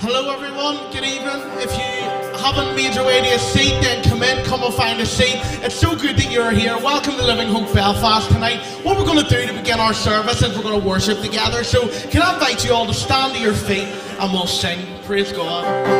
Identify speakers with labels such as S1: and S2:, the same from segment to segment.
S1: Hello everyone, good evening. If you haven't made your way to a seat, then come in, come and find a seat. It's so good that you're here. Welcome to Living Hope Belfast tonight. What we're going to do to begin our service is we're going to worship together. So can I invite you all to stand to your feet and we'll sing. Praise God.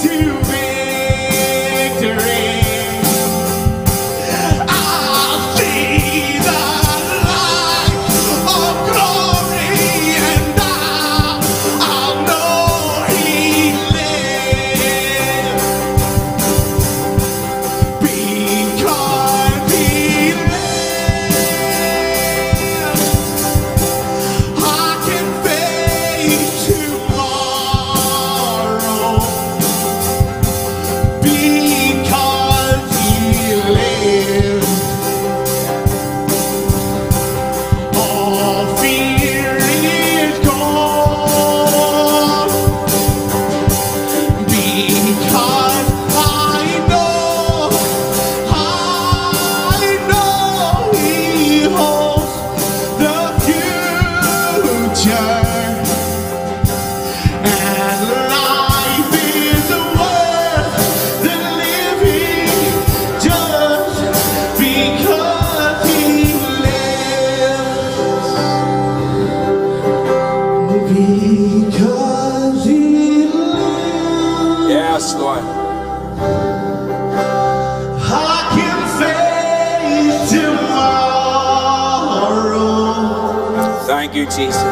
S1: To you, Jesus.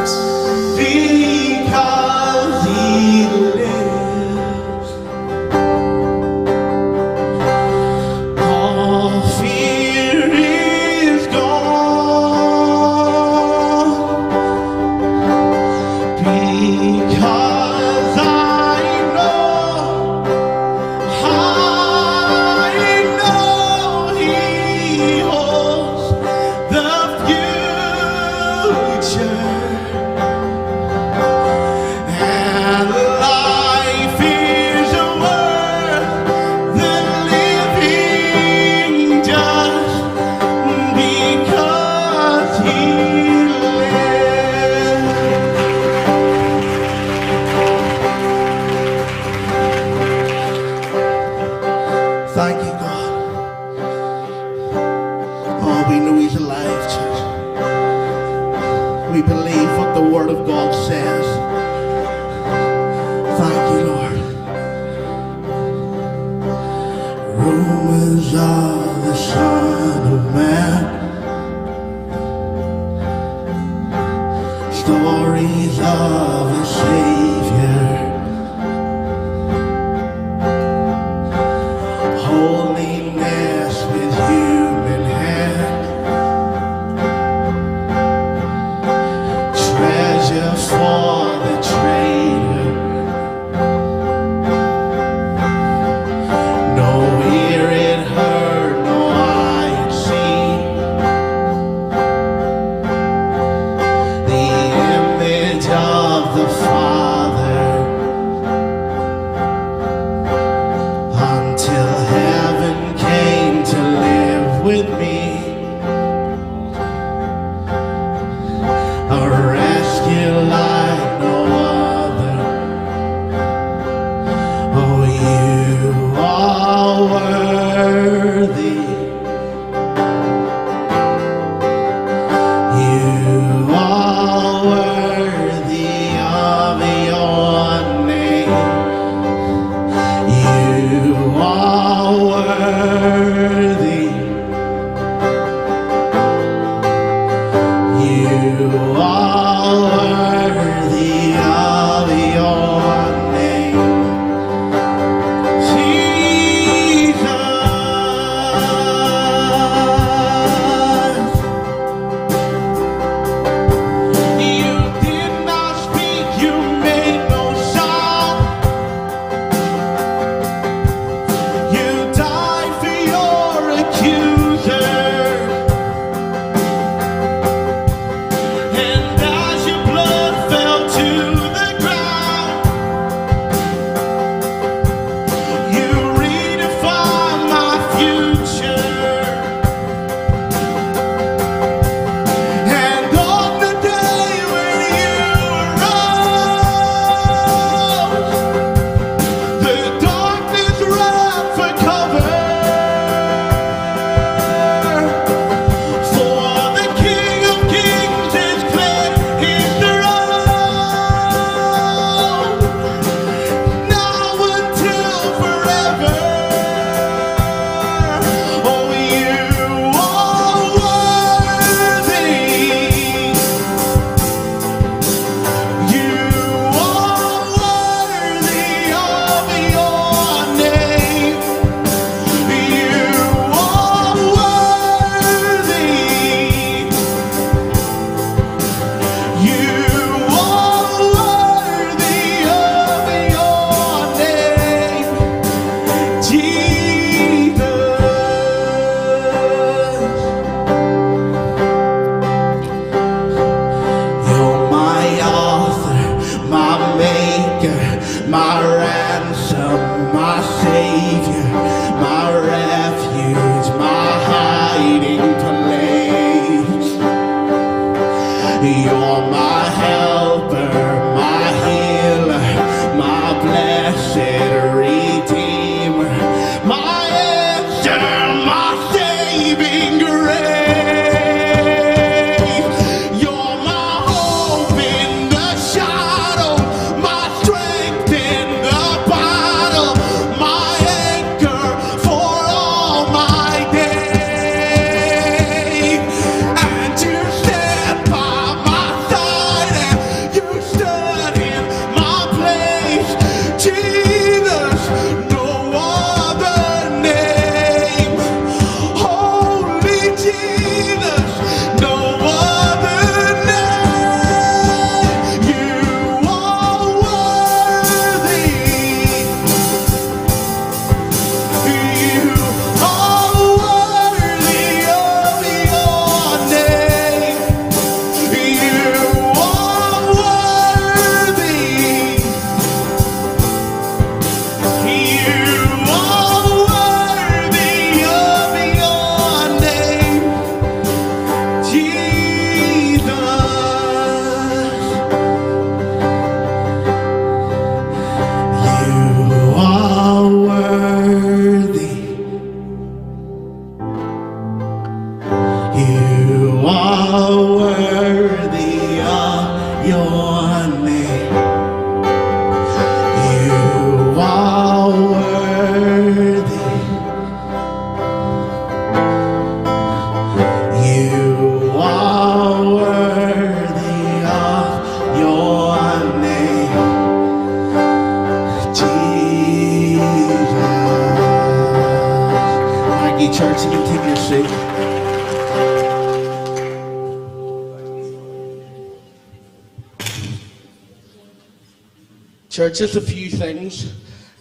S1: Church, there's a few things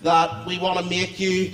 S1: that we want to make you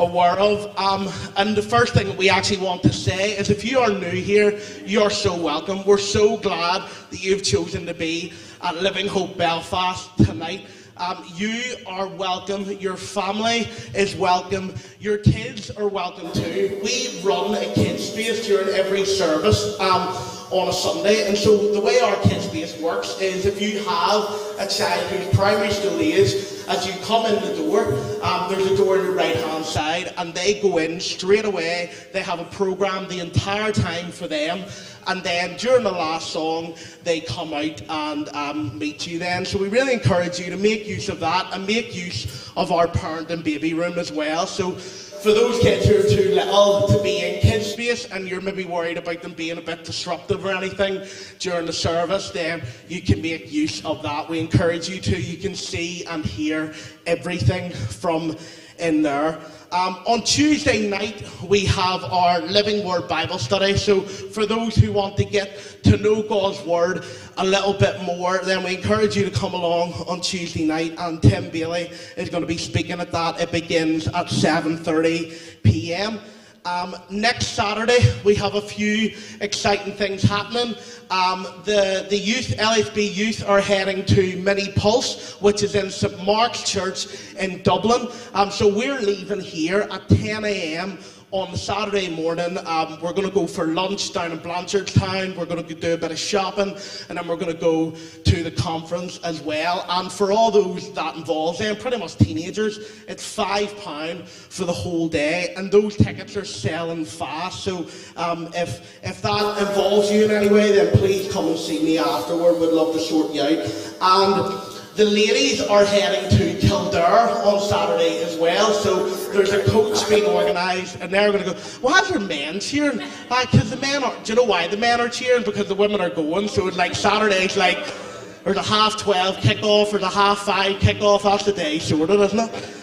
S1: aware of. Um, and the first thing we actually want to say is if you are new here, you're so welcome. We're so glad that you've chosen to be at Living Hope Belfast tonight. Um, you are welcome. Your family is welcome. Your kids are welcome too. We run a kids space during every service um, on a Sunday, and so the way our kids space works is if you have a child who's primary school age, as you come in the door, um, there's a door on your right hand side, and they go in straight away. They have a program the entire time for them, and then during the last song, they come out and um, meet you then. So we really encourage you to make use of that and make use of our parent and baby room as well. So for those kids who are too little to be in kids space and you're maybe worried about them being a bit disruptive or anything during the service, then you can make use of that. We encourage you to. You can see and hear everything from in there. Um, on Tuesday night, we have our Living Word Bible study. So, for those who want to get to know God's Word a little bit more, then we encourage you to come along on Tuesday night. And Tim Bailey is going to be speaking at that. It begins at 7:30 p.m. Um, next Saturday, we have a few exciting things happening. Um, the, the youth, LHB youth, are heading to Mini Pulse, which is in St Mark's Church in Dublin. Um, so we're leaving here at 10 a.m on Saturday morning. Um, we're going to go for lunch down in Blanchardstown. We're going to do a bit of shopping, and then we're going to go to the conference as well. And for all those that involves them, pretty much teenagers, it's five pound for the whole day, and those tickets are selling fast. So um, if if that involves you in any way, then please come and see me afterward. We'd love to sort you out. And the ladies are heading to Kildare on Saturday as well, so there's a coach being organised, and they're going to go. Why is your men cheering? Because uh, the men are. Do you know why the men are cheering? Because the women are going. So it's like Saturday's like there's a half twelve kickoff, or the half five kickoff. That's the day sorted, isn't it?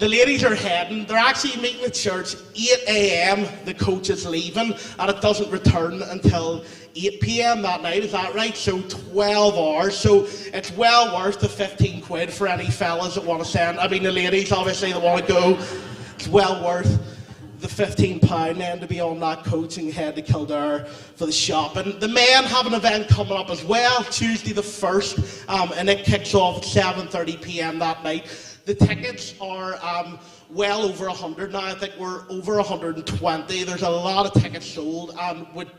S1: The ladies are heading. They're actually meeting at church 8 a.m. The coach is leaving, and it doesn't return until 8 p.m. that night, is that right? So 12 hours. So it's well worth the 15 quid for any fellas that want to send. I mean, the ladies obviously that want to go. It's well worth the 15 pound then to be on that coach and head to Kildare for the shopping. The men have an event coming up as well, Tuesday the 1st, um, and it kicks off at 7:30 p.m. that night. The tickets are um, well over 100 now. I think we're over 120. There's a lot of tickets sold, and would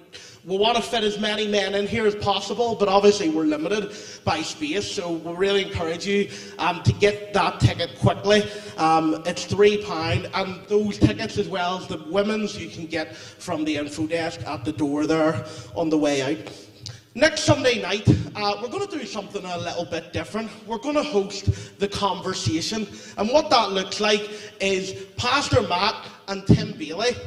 S1: we want to fit as many men in here as possible, but obviously we're limited by space, so we really encourage you um, to get that ticket quickly. Um, it's £3, and those tickets, as well as the women's, you can get from the info desk at the door there on the way out. Next Sunday night, uh, we're going to do something a little bit different. We're going to host the conversation, and what that looks like is Pastor Matt and Tim Bailey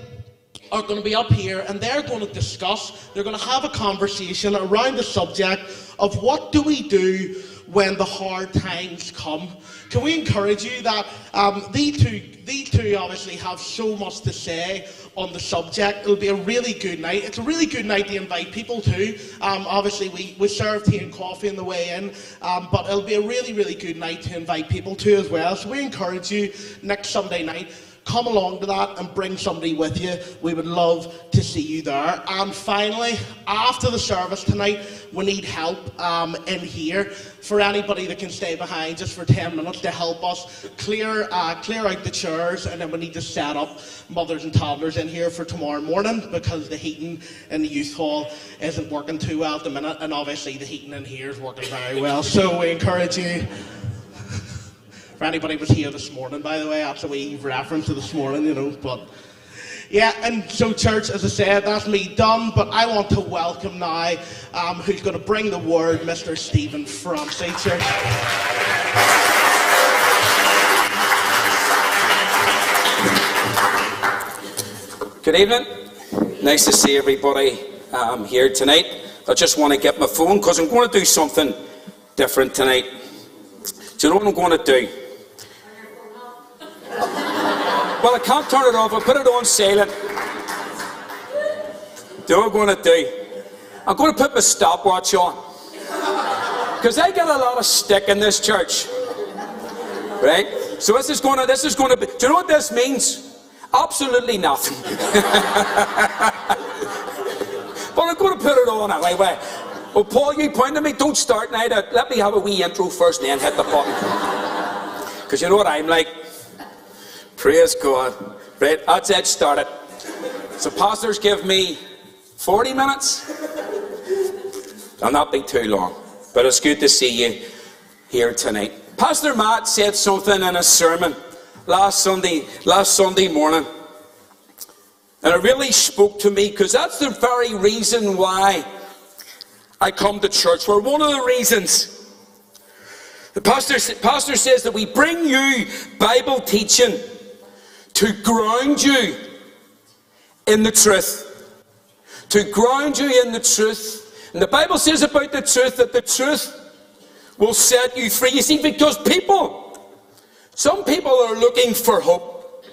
S1: are going to be up here and they're going to discuss, they're going to have a conversation around the subject of what do we do when the hard times come. Can we encourage you that um, these, two, these two obviously have so much to say on the subject. It'll be a really good night. It's a really good night to invite people to. Um, obviously, we, we serve tea and coffee on the way in, um, but it'll be a really, really good night to invite people to as well. So we encourage you next Sunday night come along to that and bring somebody with you. We would love to see you there. And finally, after the service tonight, we need help um, in here for anybody that can stay behind just for 10 minutes to help us clear, uh, clear out the chairs. And then we need to set up mothers and toddlers in here for tomorrow morning because the heating in the youth hall isn't working too well at the minute. And obviously, the heating in here is working very well. So we encourage you anybody was here this morning, by the way, that's a wee reference to this morning, you know, but. Yeah, and so, church, as I said, that's me done, but I want to welcome now um, who's going to bring the word, Mr. Stephen Francie, church.
S2: Good evening. Nice to see everybody um, here tonight. I just want to get my phone because I'm going to do something different tonight. Do you know what I'm going to do? Well, I can't turn it off. I put it on silent. Do I'm going to do. I'm going to put my stopwatch on. Because I get a lot of stick in this church. Right? So this is going to, this is going to be, do you know what this means? Absolutely nothing. but I'm going to put it on anyway. Well, Paul, you pointed me, don't start now. Let me have a wee intro first and then hit the button. Because you know what I'm like? Praise God. Right, that's it, start it. So pastors give me 40 minutes. I'll not be too long. But it's good to see you here tonight. Pastor Matt said something in a sermon last Sunday, last Sunday morning. And it really spoke to me because that's the very reason why I come to church. For one of the reasons. The pastor, pastor says that we bring you Bible teaching to ground you in the truth. To ground you in the truth. And the Bible says about the truth that the truth will set you free. You see, because people, some people are looking for hope.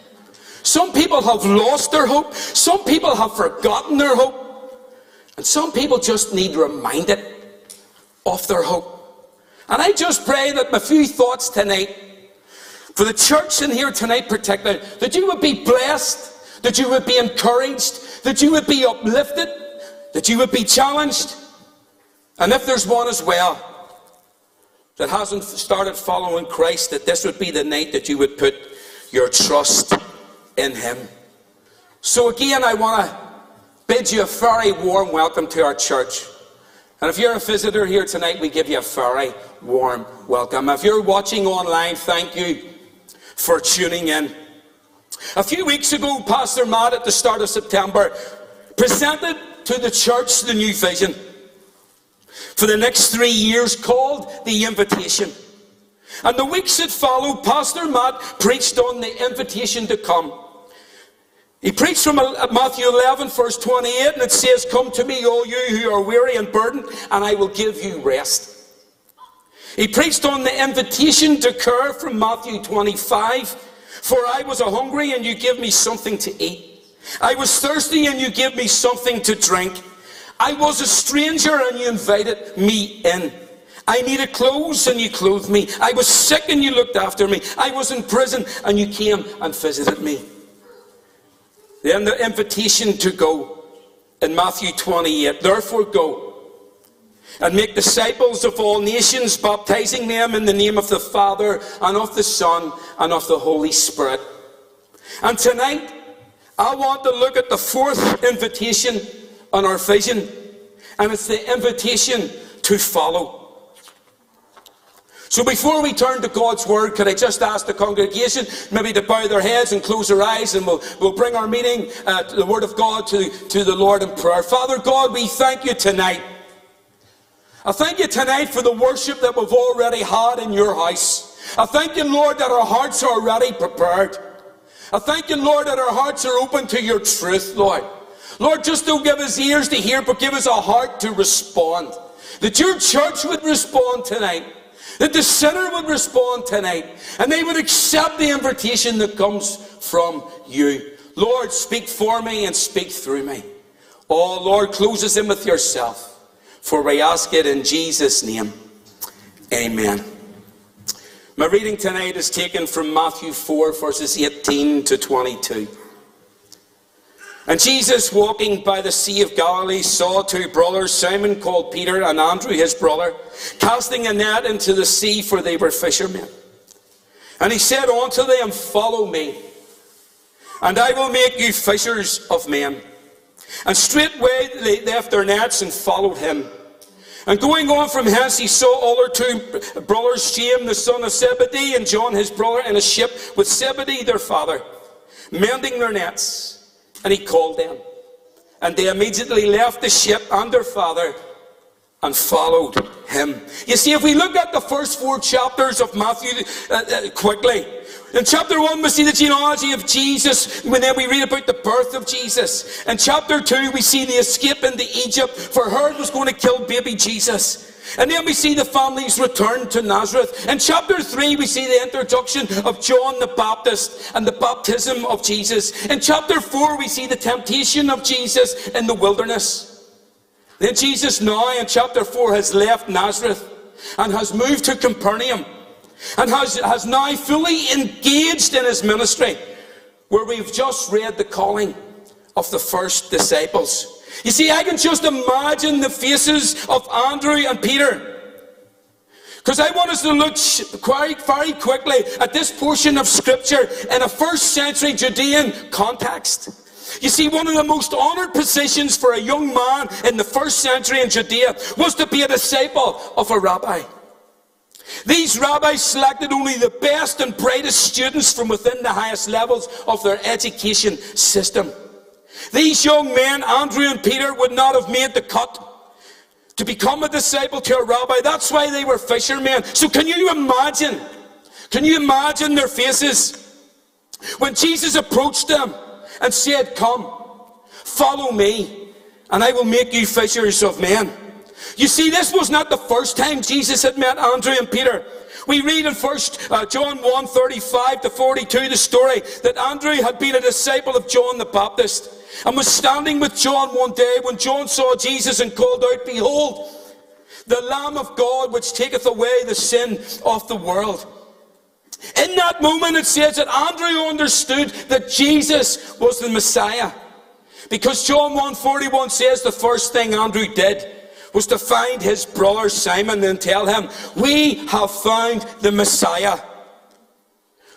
S2: Some people have lost their hope. Some people have forgotten their hope. And some people just need reminded of their hope. And I just pray that my few thoughts tonight, for the church in here tonight particularly, that you would be blessed, that you would be encouraged, that you would be uplifted, that you would be challenged. And if there's one as well that hasn't started following Christ, that this would be the night that you would put your trust in Him. So again, I want to bid you a very warm welcome to our church. And if you're a visitor here tonight, we give you a very warm welcome. If you're watching online, thank you for tuning in. A few weeks ago, Pastor Matt, at the start of September, presented to the church the new vision for the next three years called The Invitation. And the weeks that followed, Pastor Matt preached on the invitation to come. He preached from uh, Matthew 11, verse 28, and it says, Come to me, all you who are weary and burdened, and I will give you rest. He preached on the invitation to care from Matthew 25, For I was a hungry, and you give me something to eat. I was thirsty, and you give me something to drink. I was a stranger, and you invited me in. I needed clothes and you clothed me. I was sick and you looked after me. I was in prison and you came and visited me. Then the invitation to go in Matthew 28 Therefore, go and make disciples of all nations, baptizing them in the name of the Father and of the Son and of the Holy Spirit. And tonight, I want to look at the fourth invitation on our vision, and it's the invitation to follow. So before we turn to God's Word, could I just ask the congregation maybe to bow their heads and close their eyes and we'll, we'll bring our meeting, uh, the Word of God, to, to the Lord in prayer. Father God, we thank you tonight. I thank you tonight for the worship that we've already had in your house. I thank you, Lord, that our hearts are already prepared. I thank you, Lord, that our hearts are open to your truth, Lord. Lord, just don't give us ears to hear, but give us a heart to respond. That your church would respond tonight. That the sinner would respond tonight and they would accept the invitation that comes from you. Lord, speak for me and speak through me. Oh, Lord, close us in with yourself. For we ask it in Jesus' name. Amen. My reading tonight is taken from Matthew 4, verses 18 to 22. And Jesus, walking by the Sea of Galilee, saw two brothers, Simon called Peter and Andrew his brother, casting a net into the sea, for they were fishermen. And he said unto them, Follow me, and I will make you fishers of men. And straightway they left their nets and followed him. And going on from hence, he saw all other two brothers, James the son of Zebedee, and John his brother, in a ship with Zebedee their father, mending their nets. And he called them. And they immediately left the ship and their father and followed him. You see, if we look at the first four chapters of Matthew uh, uh, quickly, in chapter 1, we see the genealogy of Jesus, and then we read about the birth of Jesus. In chapter 2, we see the escape into Egypt, for Herod was going to kill baby Jesus. And then we see the family's return to Nazareth. In chapter 3, we see the introduction of John the Baptist and the baptism of Jesus. In chapter 4, we see the temptation of Jesus in the wilderness. Then Jesus now in chapter 4 has left Nazareth and has moved to Capernaum. And has, has now fully engaged in his ministry, where we've just read the calling of the first disciples. You see, I can just imagine the faces of Andrew and Peter. Because I want us to look very quickly at this portion of Scripture in a first century Judean context. You see, one of the most honored positions for a young man in the first century in Judea was to be a disciple of a rabbi. These rabbis selected only the best and brightest students from within the highest levels of their education system. These young men, Andrew and Peter, would not have made the cut to become a disciple to a rabbi. That's why they were fishermen. So can you imagine? Can you imagine their faces? When Jesus approached them and said, Come, follow me, and I will make you fishers of men. You see, this was not the first time Jesus had met Andrew and Peter. We read in First uh, John 1 35 to 42 the story that Andrew had been a disciple of John the Baptist and was standing with John one day when John saw Jesus and called out, Behold, the Lamb of God which taketh away the sin of the world. In that moment, it says that Andrew understood that Jesus was the Messiah. Because John 1:41 says the first thing Andrew did was to find his brother Simon and tell him, We have found the Messiah.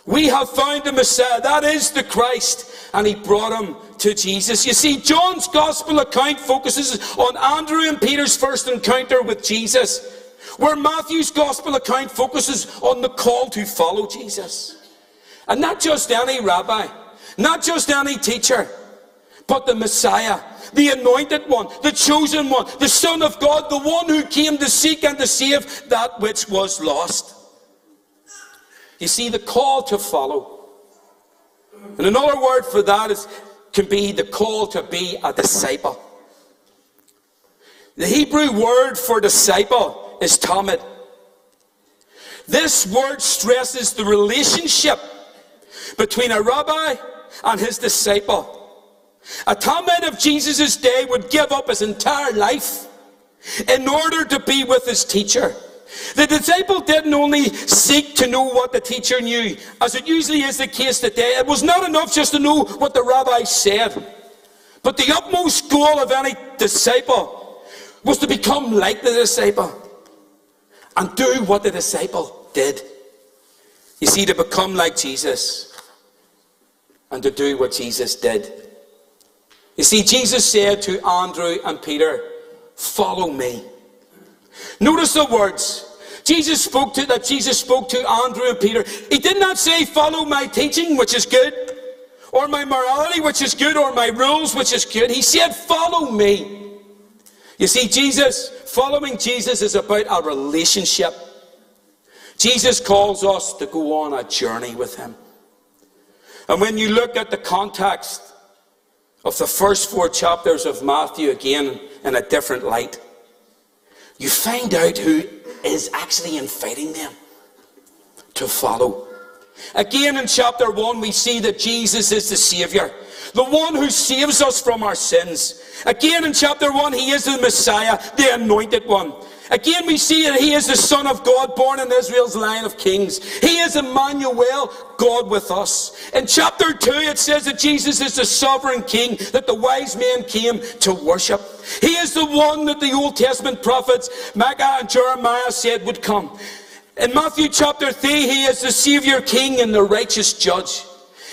S2: We have found the Messiah. That is the Christ. And he brought him to Jesus. You see, John's gospel account focuses on Andrew and Peter's first encounter with Jesus, where Matthew's gospel account focuses on the call to follow Jesus. And not just any rabbi, not just any teacher, but the Messiah, the anointed one, the chosen one, the Son of God, the one who came to seek and to save that which was lost. You see, the call to follow. And another word for that is can be the call to be a disciple. The Hebrew word for disciple is talmid. This word stresses the relationship between a rabbi and his disciple. A talmid of Jesus' day would give up his entire life in order to be with his teacher. The disciple didn't only seek to know what the teacher knew, as it usually is the case today. It was not enough just to know what the rabbi said. But the utmost goal of any disciple was to become like the disciple and do what the disciple did. You see, to become like Jesus and to do what Jesus did. You see, Jesus said to Andrew and Peter, Follow me. Notice the words. Jesus spoke to that Jesus spoke to Andrew and Peter. He did not say, follow my teaching, which is good, or my morality, which is good, or my rules, which is good. He said, follow me. You see, Jesus, following Jesus is about a relationship. Jesus calls us to go on a journey with him. And when you look at the context of the first four chapters of Matthew again in a different light, you find out who is actually inviting them to follow. Again, in chapter 1, we see that Jesus is the Savior, the one who saves us from our sins. Again, in chapter 1, He is the Messiah, the anointed one. Again, we see that he is the Son of God, born in Israel's line of kings. He is Emmanuel, God with us. In chapter 2, it says that Jesus is the sovereign king that the wise men came to worship. He is the one that the Old Testament prophets, Micah and Jeremiah, said would come. In Matthew chapter 3, he is the Savior King and the righteous judge.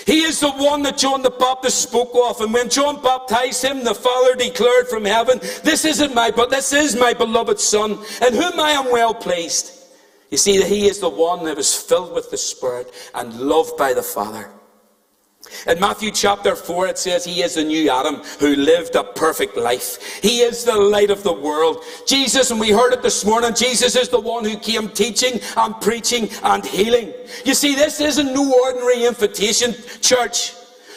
S2: He is the one that John the Baptist spoke of. And when John baptized him, the Father declared from heaven, This isn't my, but this is my beloved Son, in whom I am well pleased. You see that he is the one that was filled with the Spirit and loved by the Father. In Matthew chapter 4, it says, He is the new Adam who lived a perfect life. He is the light of the world. Jesus, and we heard it this morning, Jesus is the one who came teaching and preaching and healing. You see, this isn't no ordinary invitation, church,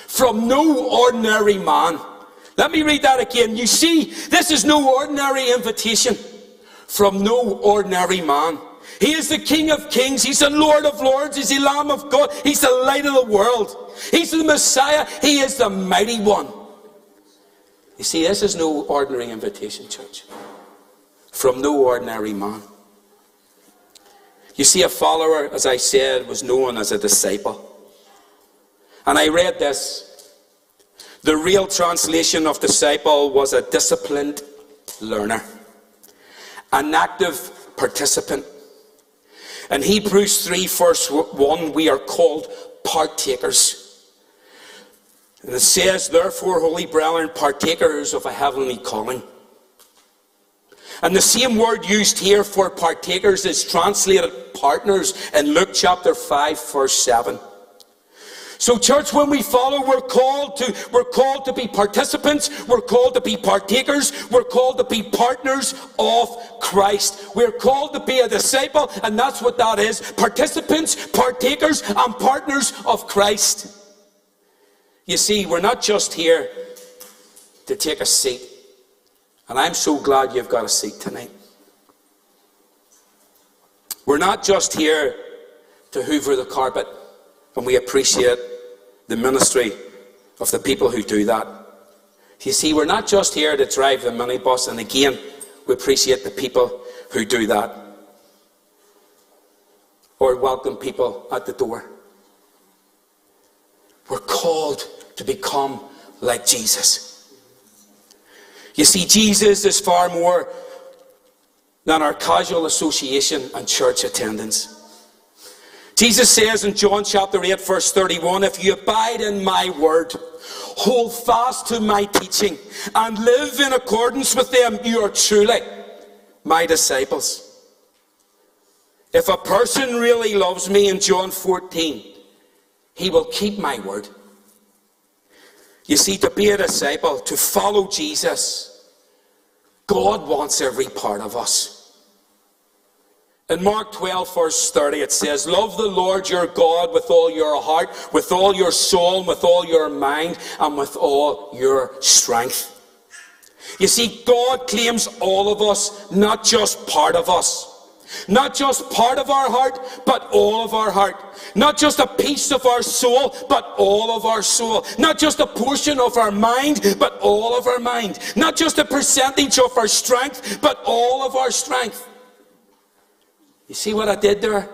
S2: from no ordinary man. Let me read that again. You see, this is no ordinary invitation from no ordinary man. He is the King of Kings. He's the Lord of Lords. He's the Lamb of God. He's the light of the world. He's the Messiah. He is the mighty one. You see, this is no ordinary invitation, church, from no ordinary man. You see, a follower, as I said, was known as a disciple. And I read this. The real translation of disciple was a disciplined learner, an active participant. In Hebrews 3, verse 1, we are called partakers. And it says, Therefore, holy brethren, partakers of a heavenly calling. And the same word used here for partakers is translated partners in Luke chapter 5, verse 7. So, church, when we follow, we're called to we're called to be participants, we're called to be partakers, we're called to be partners of Christ. We're called to be a disciple, and that's what that is. Participants, partakers, and partners of Christ. You see, we're not just here to take a seat. And I'm so glad you've got a seat tonight. We're not just here to hoover the carpet, and we appreciate the ministry of the people who do that. You see, we're not just here to drive the minibus, and again, we appreciate the people who do that. Or welcome people at the door. We're called to become like Jesus. You see, Jesus is far more than our casual association and church attendance. Jesus says in John chapter 8, verse 31, If you abide in my word, hold fast to my teaching, and live in accordance with them, you are truly my disciples. If a person really loves me in John 14, he will keep my word. You see, to be a disciple, to follow Jesus, God wants every part of us. In Mark 12, verse 30, it says, Love the Lord your God with all your heart, with all your soul, with all your mind, and with all your strength. You see, God claims all of us, not just part of us. Not just part of our heart, but all of our heart. Not just a piece of our soul, but all of our soul. Not just a portion of our mind, but all of our mind. Not just a percentage of our strength, but all of our strength. You see what I did there?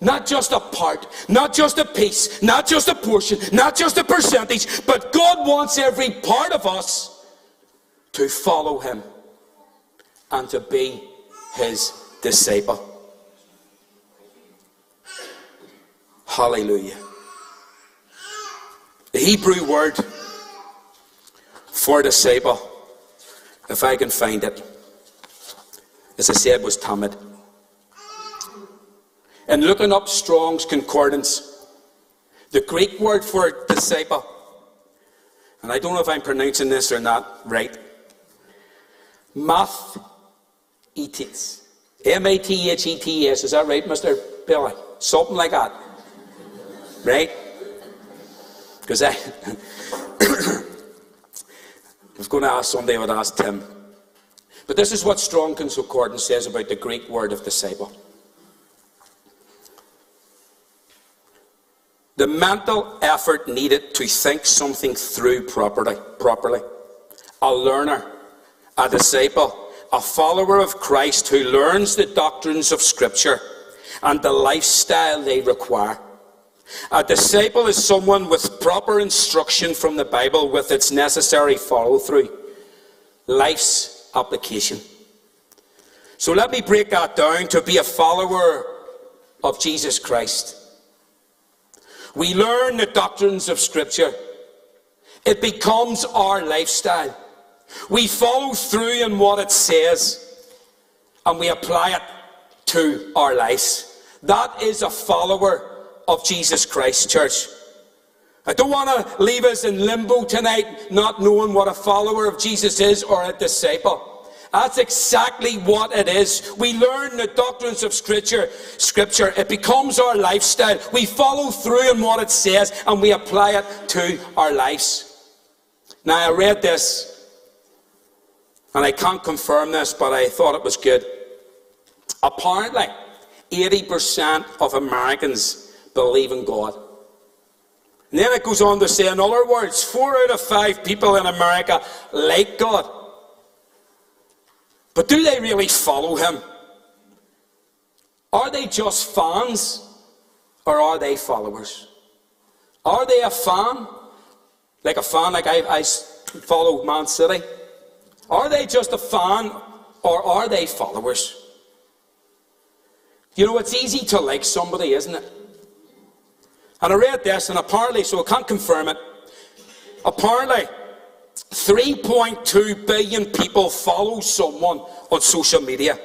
S2: Not just a part, not just a piece, not just a portion, not just a percentage, but God wants every part of us to follow Him and to be His disciple. Hallelujah. The Hebrew word for disciple, if I can find it, as I said, was tamid. And looking up Strong's Concordance, the Greek word for disciple, and I don't know if I'm pronouncing this or not right, math etis. M A T H E T S. Is that right, Mr. Billy? Something like that. Right? Because I, I was going to ask somebody, I would ask Tim. But this is what Strong Concordance says about the Greek word of disciple. The mental effort needed to think something through properly, properly. A learner, a disciple, a follower of Christ who learns the doctrines of Scripture and the lifestyle they require. A disciple is someone with proper instruction from the Bible with its necessary follow through, life's application. So let me break that down to be a follower of Jesus Christ. We learn the doctrines of Scripture. It becomes our lifestyle. We follow through in what it says and we apply it to our lives. That is a follower of Jesus Christ, church. I don't want to leave us in limbo tonight, not knowing what a follower of Jesus is or a disciple. That's exactly what it is. We learn the doctrines of Scripture. Scripture. It becomes our lifestyle. We follow through in what it says and we apply it to our lives. Now, I read this, and I can't confirm this, but I thought it was good. Apparently, 80% of Americans believe in God. And then it goes on to say, in other words, four out of five people in America like God. But do they really follow him? Are they just fans or are they followers? Are they a fan? Like a fan, like I, I follow Man City? Are they just a fan or are they followers? You know, it's easy to like somebody, isn't it? And I read this, and apparently, so I can't confirm it, apparently, 3.2 billion people follow someone on social media.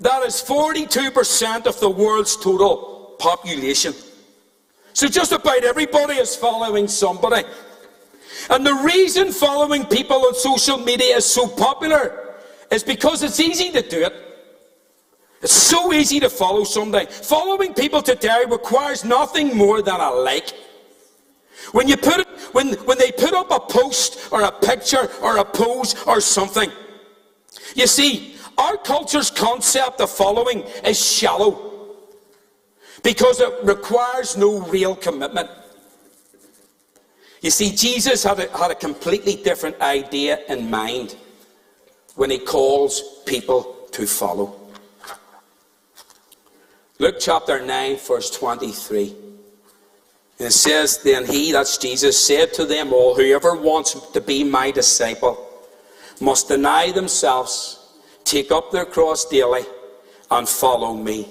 S2: That is 42% of the world's total population. So just about everybody is following somebody. And the reason following people on social media is so popular is because it's easy to do it. It's so easy to follow somebody. Following people today requires nothing more than a like. When you put it, when, when they put up a post or a picture or a pose or something, you see, our culture's concept of following is shallow because it requires no real commitment. You see, Jesus had a, had a completely different idea in mind when he calls people to follow. Luke chapter 9, verse 23. It says, Then he, that's Jesus, said to them all, Whoever wants to be my disciple must deny themselves, take up their cross daily, and follow me.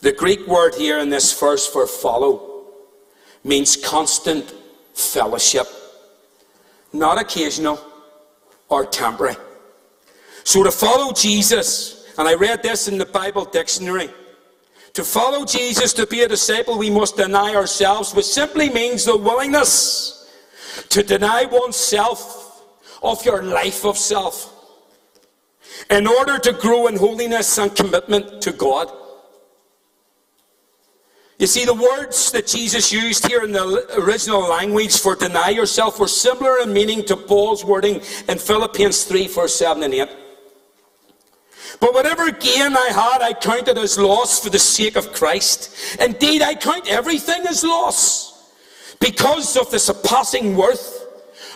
S2: The Greek word here in this verse for follow means constant fellowship, not occasional or temporary. So to follow Jesus, and I read this in the Bible dictionary, to follow Jesus, to be a disciple, we must deny ourselves, which simply means the willingness to deny oneself of your life of self in order to grow in holiness and commitment to God. You see, the words that Jesus used here in the original language for deny yourself were similar in meaning to Paul's wording in Philippians 3, verse 7 and 8. But whatever gain I had, I counted as loss for the sake of Christ. Indeed, I count everything as loss because of the surpassing worth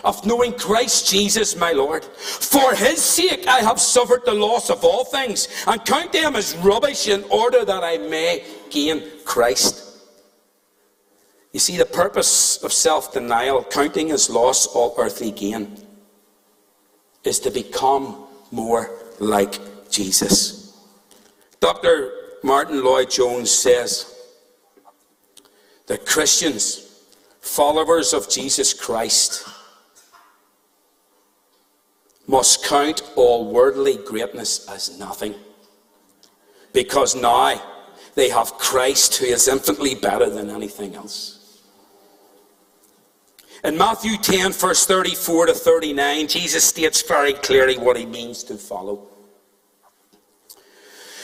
S2: of knowing Christ Jesus my Lord. For his sake I have suffered the loss of all things and count them as rubbish in order that I may gain Christ. You see, the purpose of self denial, counting as loss all earthly gain, is to become more like Jesus. Dr. Martyn Lloyd-Jones says that Christians, followers of Jesus Christ, must count all worldly greatness as nothing. Because now they have Christ who is infinitely better than anything else. In Matthew 10, verse 34 to 39, Jesus states very clearly what he means to follow.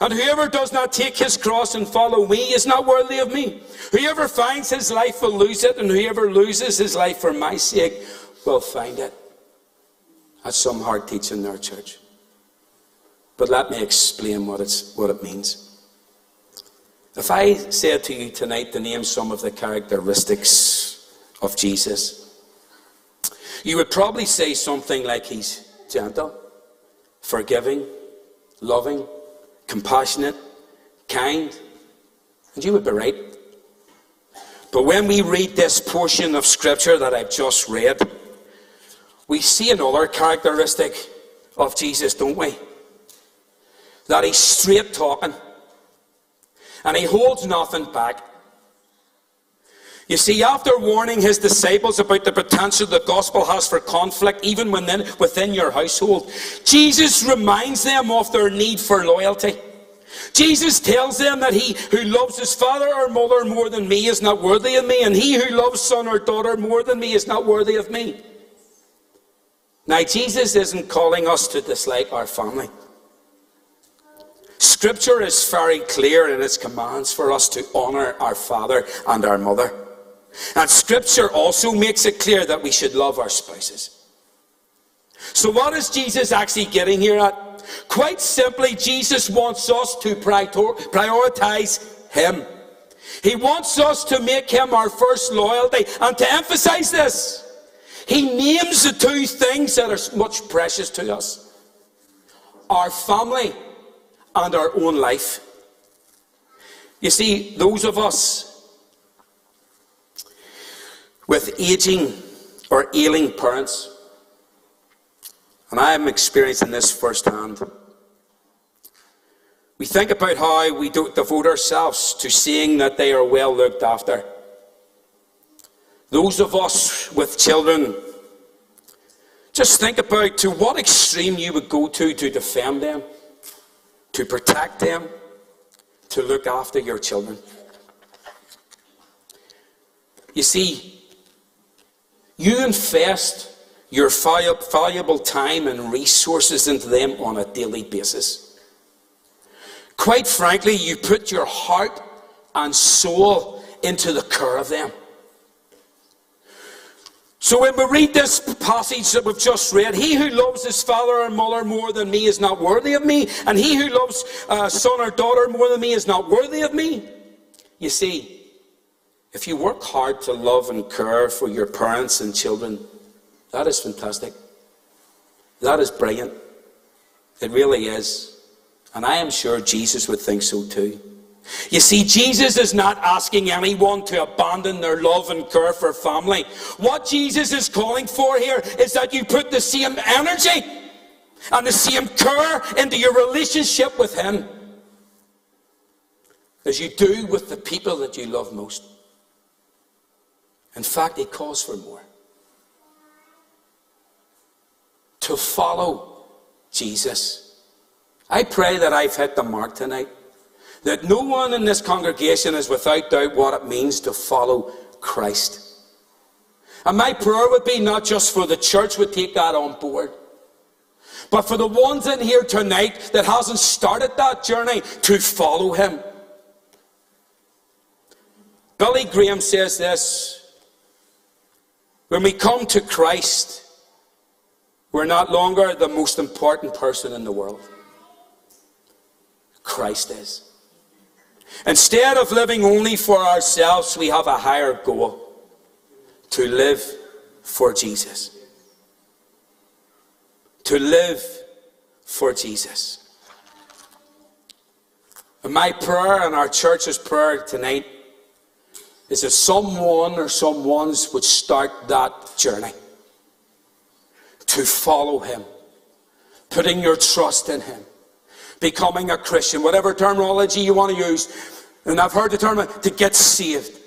S2: And whoever does not take his cross and follow me is not worthy of me. Whoever finds his life will lose it, and whoever loses his life for my sake will find it. That's some hard teaching in our church. But let me explain what, it's, what it means. If I said to you tonight to name some of the characteristics of Jesus, you would probably say something like he's gentle, forgiving, loving, compassionate, kind, and you would be right. But when we read this portion of Scripture that I've just read, we see another characteristic of Jesus, don't we? That he's straight talking and he holds nothing back. You see, after warning his disciples about the potential the gospel has for conflict, even within, within your household, Jesus reminds them of their need for loyalty. Jesus tells them that he who loves his father or mother more than me is not worthy of me, and he who loves son or daughter more than me is not worthy of me. Now, Jesus isn't calling us to dislike our family. Scripture is very clear in its commands for us to honor our father and our mother. And Scripture also makes it clear that we should love our spouses. So, what is Jesus actually getting here at? Quite simply, Jesus wants us to prioritize Him. He wants us to make Him our first loyalty. And to emphasize this, He names the two things that are much precious to us our family and our own life. You see, those of us with aging or ailing parents, and I am experiencing this firsthand. We think about how we devote ourselves to seeing that they are well looked after. Those of us with children, just think about to what extreme you would go to to defend them to protect them, to look after your children. You see, you invest your valuable time and resources into them on a daily basis. Quite frankly, you put your heart and soul into the care of them. So when we read this passage that we've just read, he who loves his father or mother more than me is not worthy of me, and he who loves a son or daughter more than me is not worthy of me. You see, if you work hard to love and care for your parents and children, that is fantastic. That is brilliant. It really is. And I am sure Jesus would think so too. You see, Jesus is not asking anyone to abandon their love and care for family. What Jesus is calling for here is that you put the same energy and the same care into your relationship with Him as you do with the people that you love most. In fact, it calls for more. To follow Jesus. I pray that I've hit the mark tonight that no one in this congregation is without doubt what it means to follow Christ. And my prayer would be not just for the church would take that on board, but for the ones in here tonight that hasn't started that journey to follow him. Billy Graham says this when we come to Christ, we're not longer the most important person in the world. Christ is. Instead of living only for ourselves, we have a higher goal to live for Jesus. To live for Jesus. And my prayer and our church's prayer tonight is that someone or someone's would start that journey to follow him, putting your trust in him becoming a Christian, whatever terminology you want to use. And I've heard the term to get saved.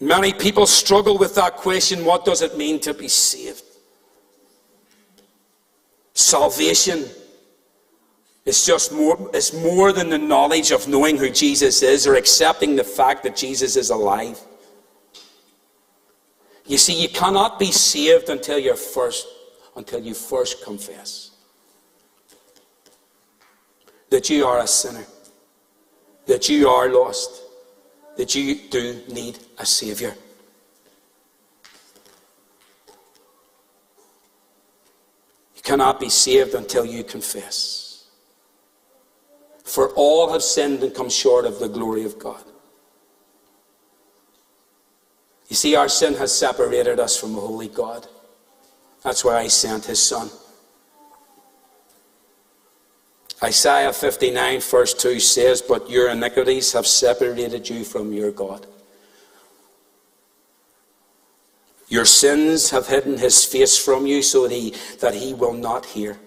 S2: Many people struggle with that question what does it mean to be saved? Salvation is just more, it's more than the knowledge of knowing who Jesus is or accepting the fact that Jesus is alive. You see, you cannot be saved until you're first, until you first confess that you are a sinner, that you are lost, that you do need a Saviour. You cannot be saved until you confess. For all have sinned and come short of the glory of God. You see, our sin has separated us from a holy God. That's why I sent His Son. Isaiah 59, verse 2 says, But your iniquities have separated you from your God. Your sins have hidden his face from you so that he, that he will not hear.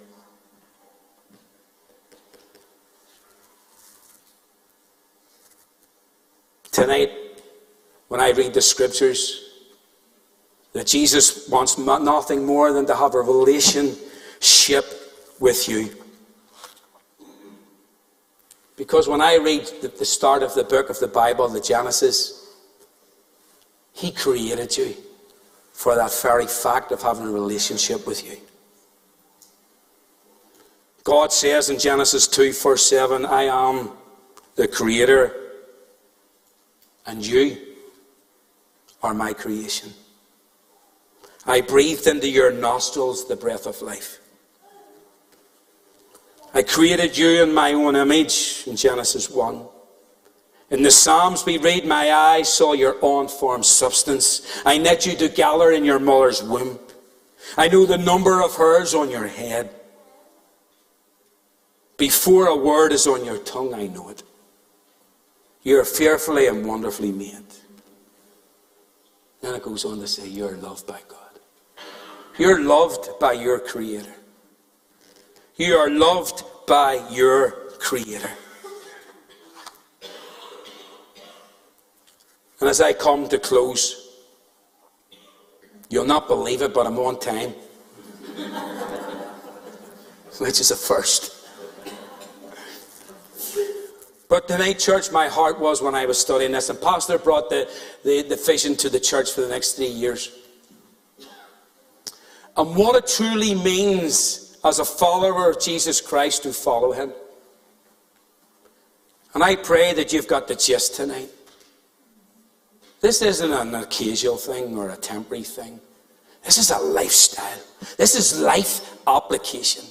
S2: Tonight, when I read the scriptures, that Jesus wants nothing more than to have a relationship with you. Because when I read the, start of the book of the Bible, the Genesis, He created you for that very fact of having a relationship with you. God says in Genesis 2, verse 7, I am the creator, and you are my creation. I breathed into your nostrils the breath of life. I created you in my own image in Genesis 1. In the Psalms we read, My eyes saw your unformed substance. I knit you together in your mother's womb. I knew the number of hairs on your head. Before a word is on your tongue, I know it. You're fearfully and wonderfully made. Then it goes on to say, You're loved by God. You're loved by your Creator. You are loved by your Creator. And as I come to close, you'll not believe it, but I'm on time. Which is a first. But tonight, church, my heart was when I was studying this, and Pastor brought the, the, the vision to the church for the next three years. And what it truly means as a follower of Jesus Christ to follow him. And I pray that you've got the gist tonight. This isn't an occasional thing or a temporary thing. This is a lifestyle. This is life application.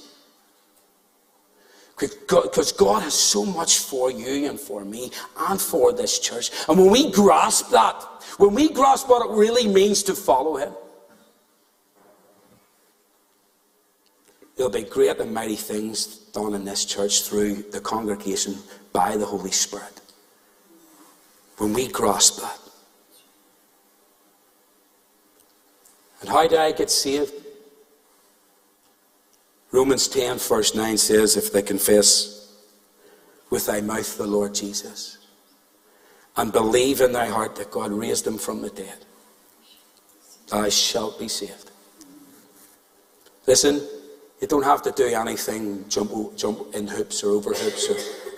S2: Because God has so much for you and for me and for this church. And when we grasp that, when we grasp what it really means to follow Him, there'll be great and mighty things done in this church through the congregation by the Holy Spirit. When we grasp that. And how did I get saved? Romans 10, verse 9 says, If they confess with thy mouth the Lord Jesus and believe in thy heart that God raised him from the dead, thou shalt be saved. Listen, you don't have to do anything, jump, jump in hoops or over hoops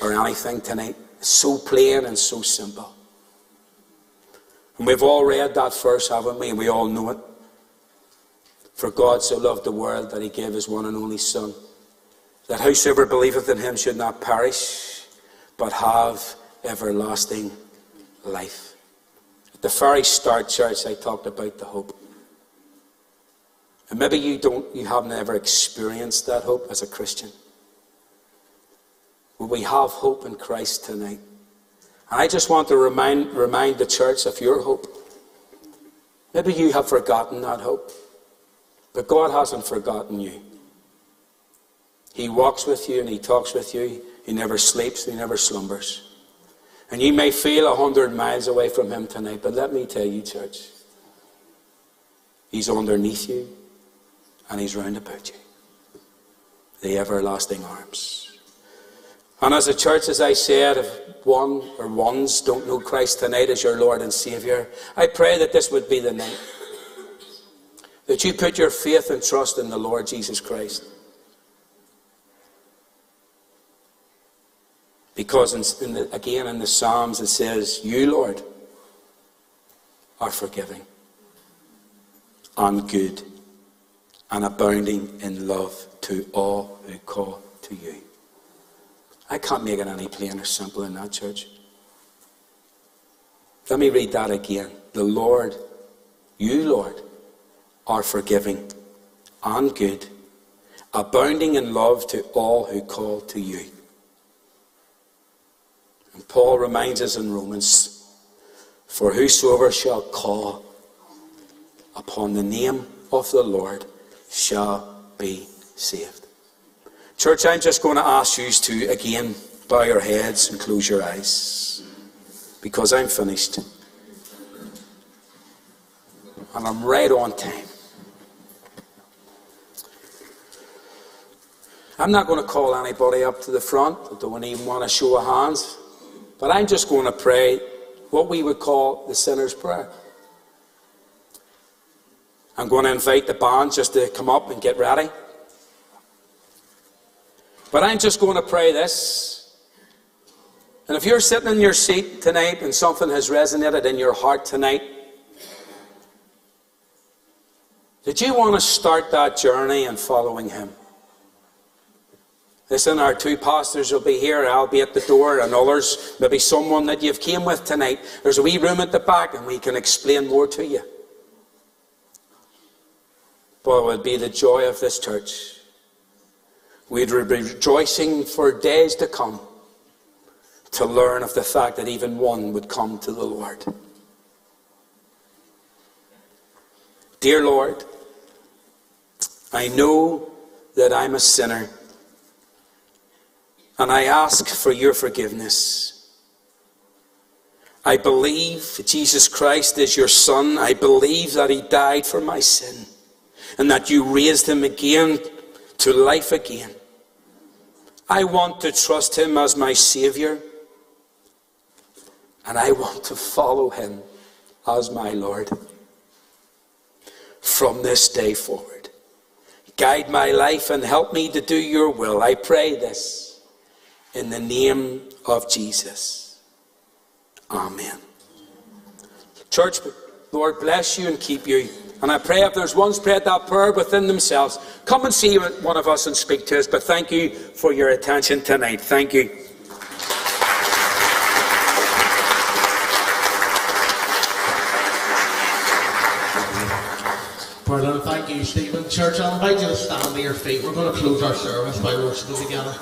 S2: or, or anything tonight. It's so plain and so simple. And we've all read that verse, haven't we? We all know it. For God so loved the world that he gave his one and only Son, that whosoever believeth in him should not perish, but have everlasting life. At the very start, church, I talked about the hope. And maybe you don't you haven't ever experienced that hope as a Christian. Well, we have hope in Christ tonight. And I just want to remind, remind the church of your hope. Maybe you have forgotten that hope. But God hasn't forgotten you. He walks with you and He talks with you. He never sleeps, He never slumbers. And you may feel a hundred miles away from Him tonight, but let me tell you, church, He's underneath you and He's round about you. The everlasting arms. And as a church, as I said, if one or ones don't know Christ tonight as your Lord and Saviour, I pray that this would be the night that you put your faith and trust in the Lord Jesus Christ. Because, in, in the, again, in the Psalms it says, You, Lord, are forgiving and good and abounding in love to all who call to you. I can't make it any plainer or simpler in that church. Let me read that again. The Lord, you, Lord, are forgiving and good, abounding in love to all who call to you. And Paul reminds us in Romans For whosoever shall call upon the name of the Lord shall be saved. Church, I'm just going to ask you to again bow your heads and close your eyes because I'm finished. And I'm right on time. I'm not going to call anybody up to the front. I don't even want to show of hands. But I'm just going to pray what we would call the sinner's prayer. I'm going to invite the band just to come up and get ready. But I'm just going to pray this. And if you're sitting in your seat tonight and something has resonated in your heart tonight, did you want to start that journey in following Him. Listen, our two pastors will be here. I'll be at the door, and others, maybe someone that you've came with tonight. There's a wee room at the back, and we can explain more to you. But it will be the joy of this church. We'd be rejoicing for days to come to learn of the fact that even one would come to the Lord. Dear Lord, I know that I'm a sinner, and I ask for your forgiveness. I believe Jesus Christ is your Son. I believe that He died for my sin and that you raised Him again to life again. I want to trust Him as my Saviour, and I want to follow Him as my Lord from this day forward. Guide my life and help me to do your will. I pray this in the name of Jesus. Amen. Church, Lord bless you and keep you. And I pray if there's one's prayed that prayer within themselves, come and see one of us and speak to us. But thank you for your attention tonight. Thank you.
S1: Brilliant. Thank you, Stephen. Church, I'll invite you to stand to your feet. We're going to close our service by worshiping together.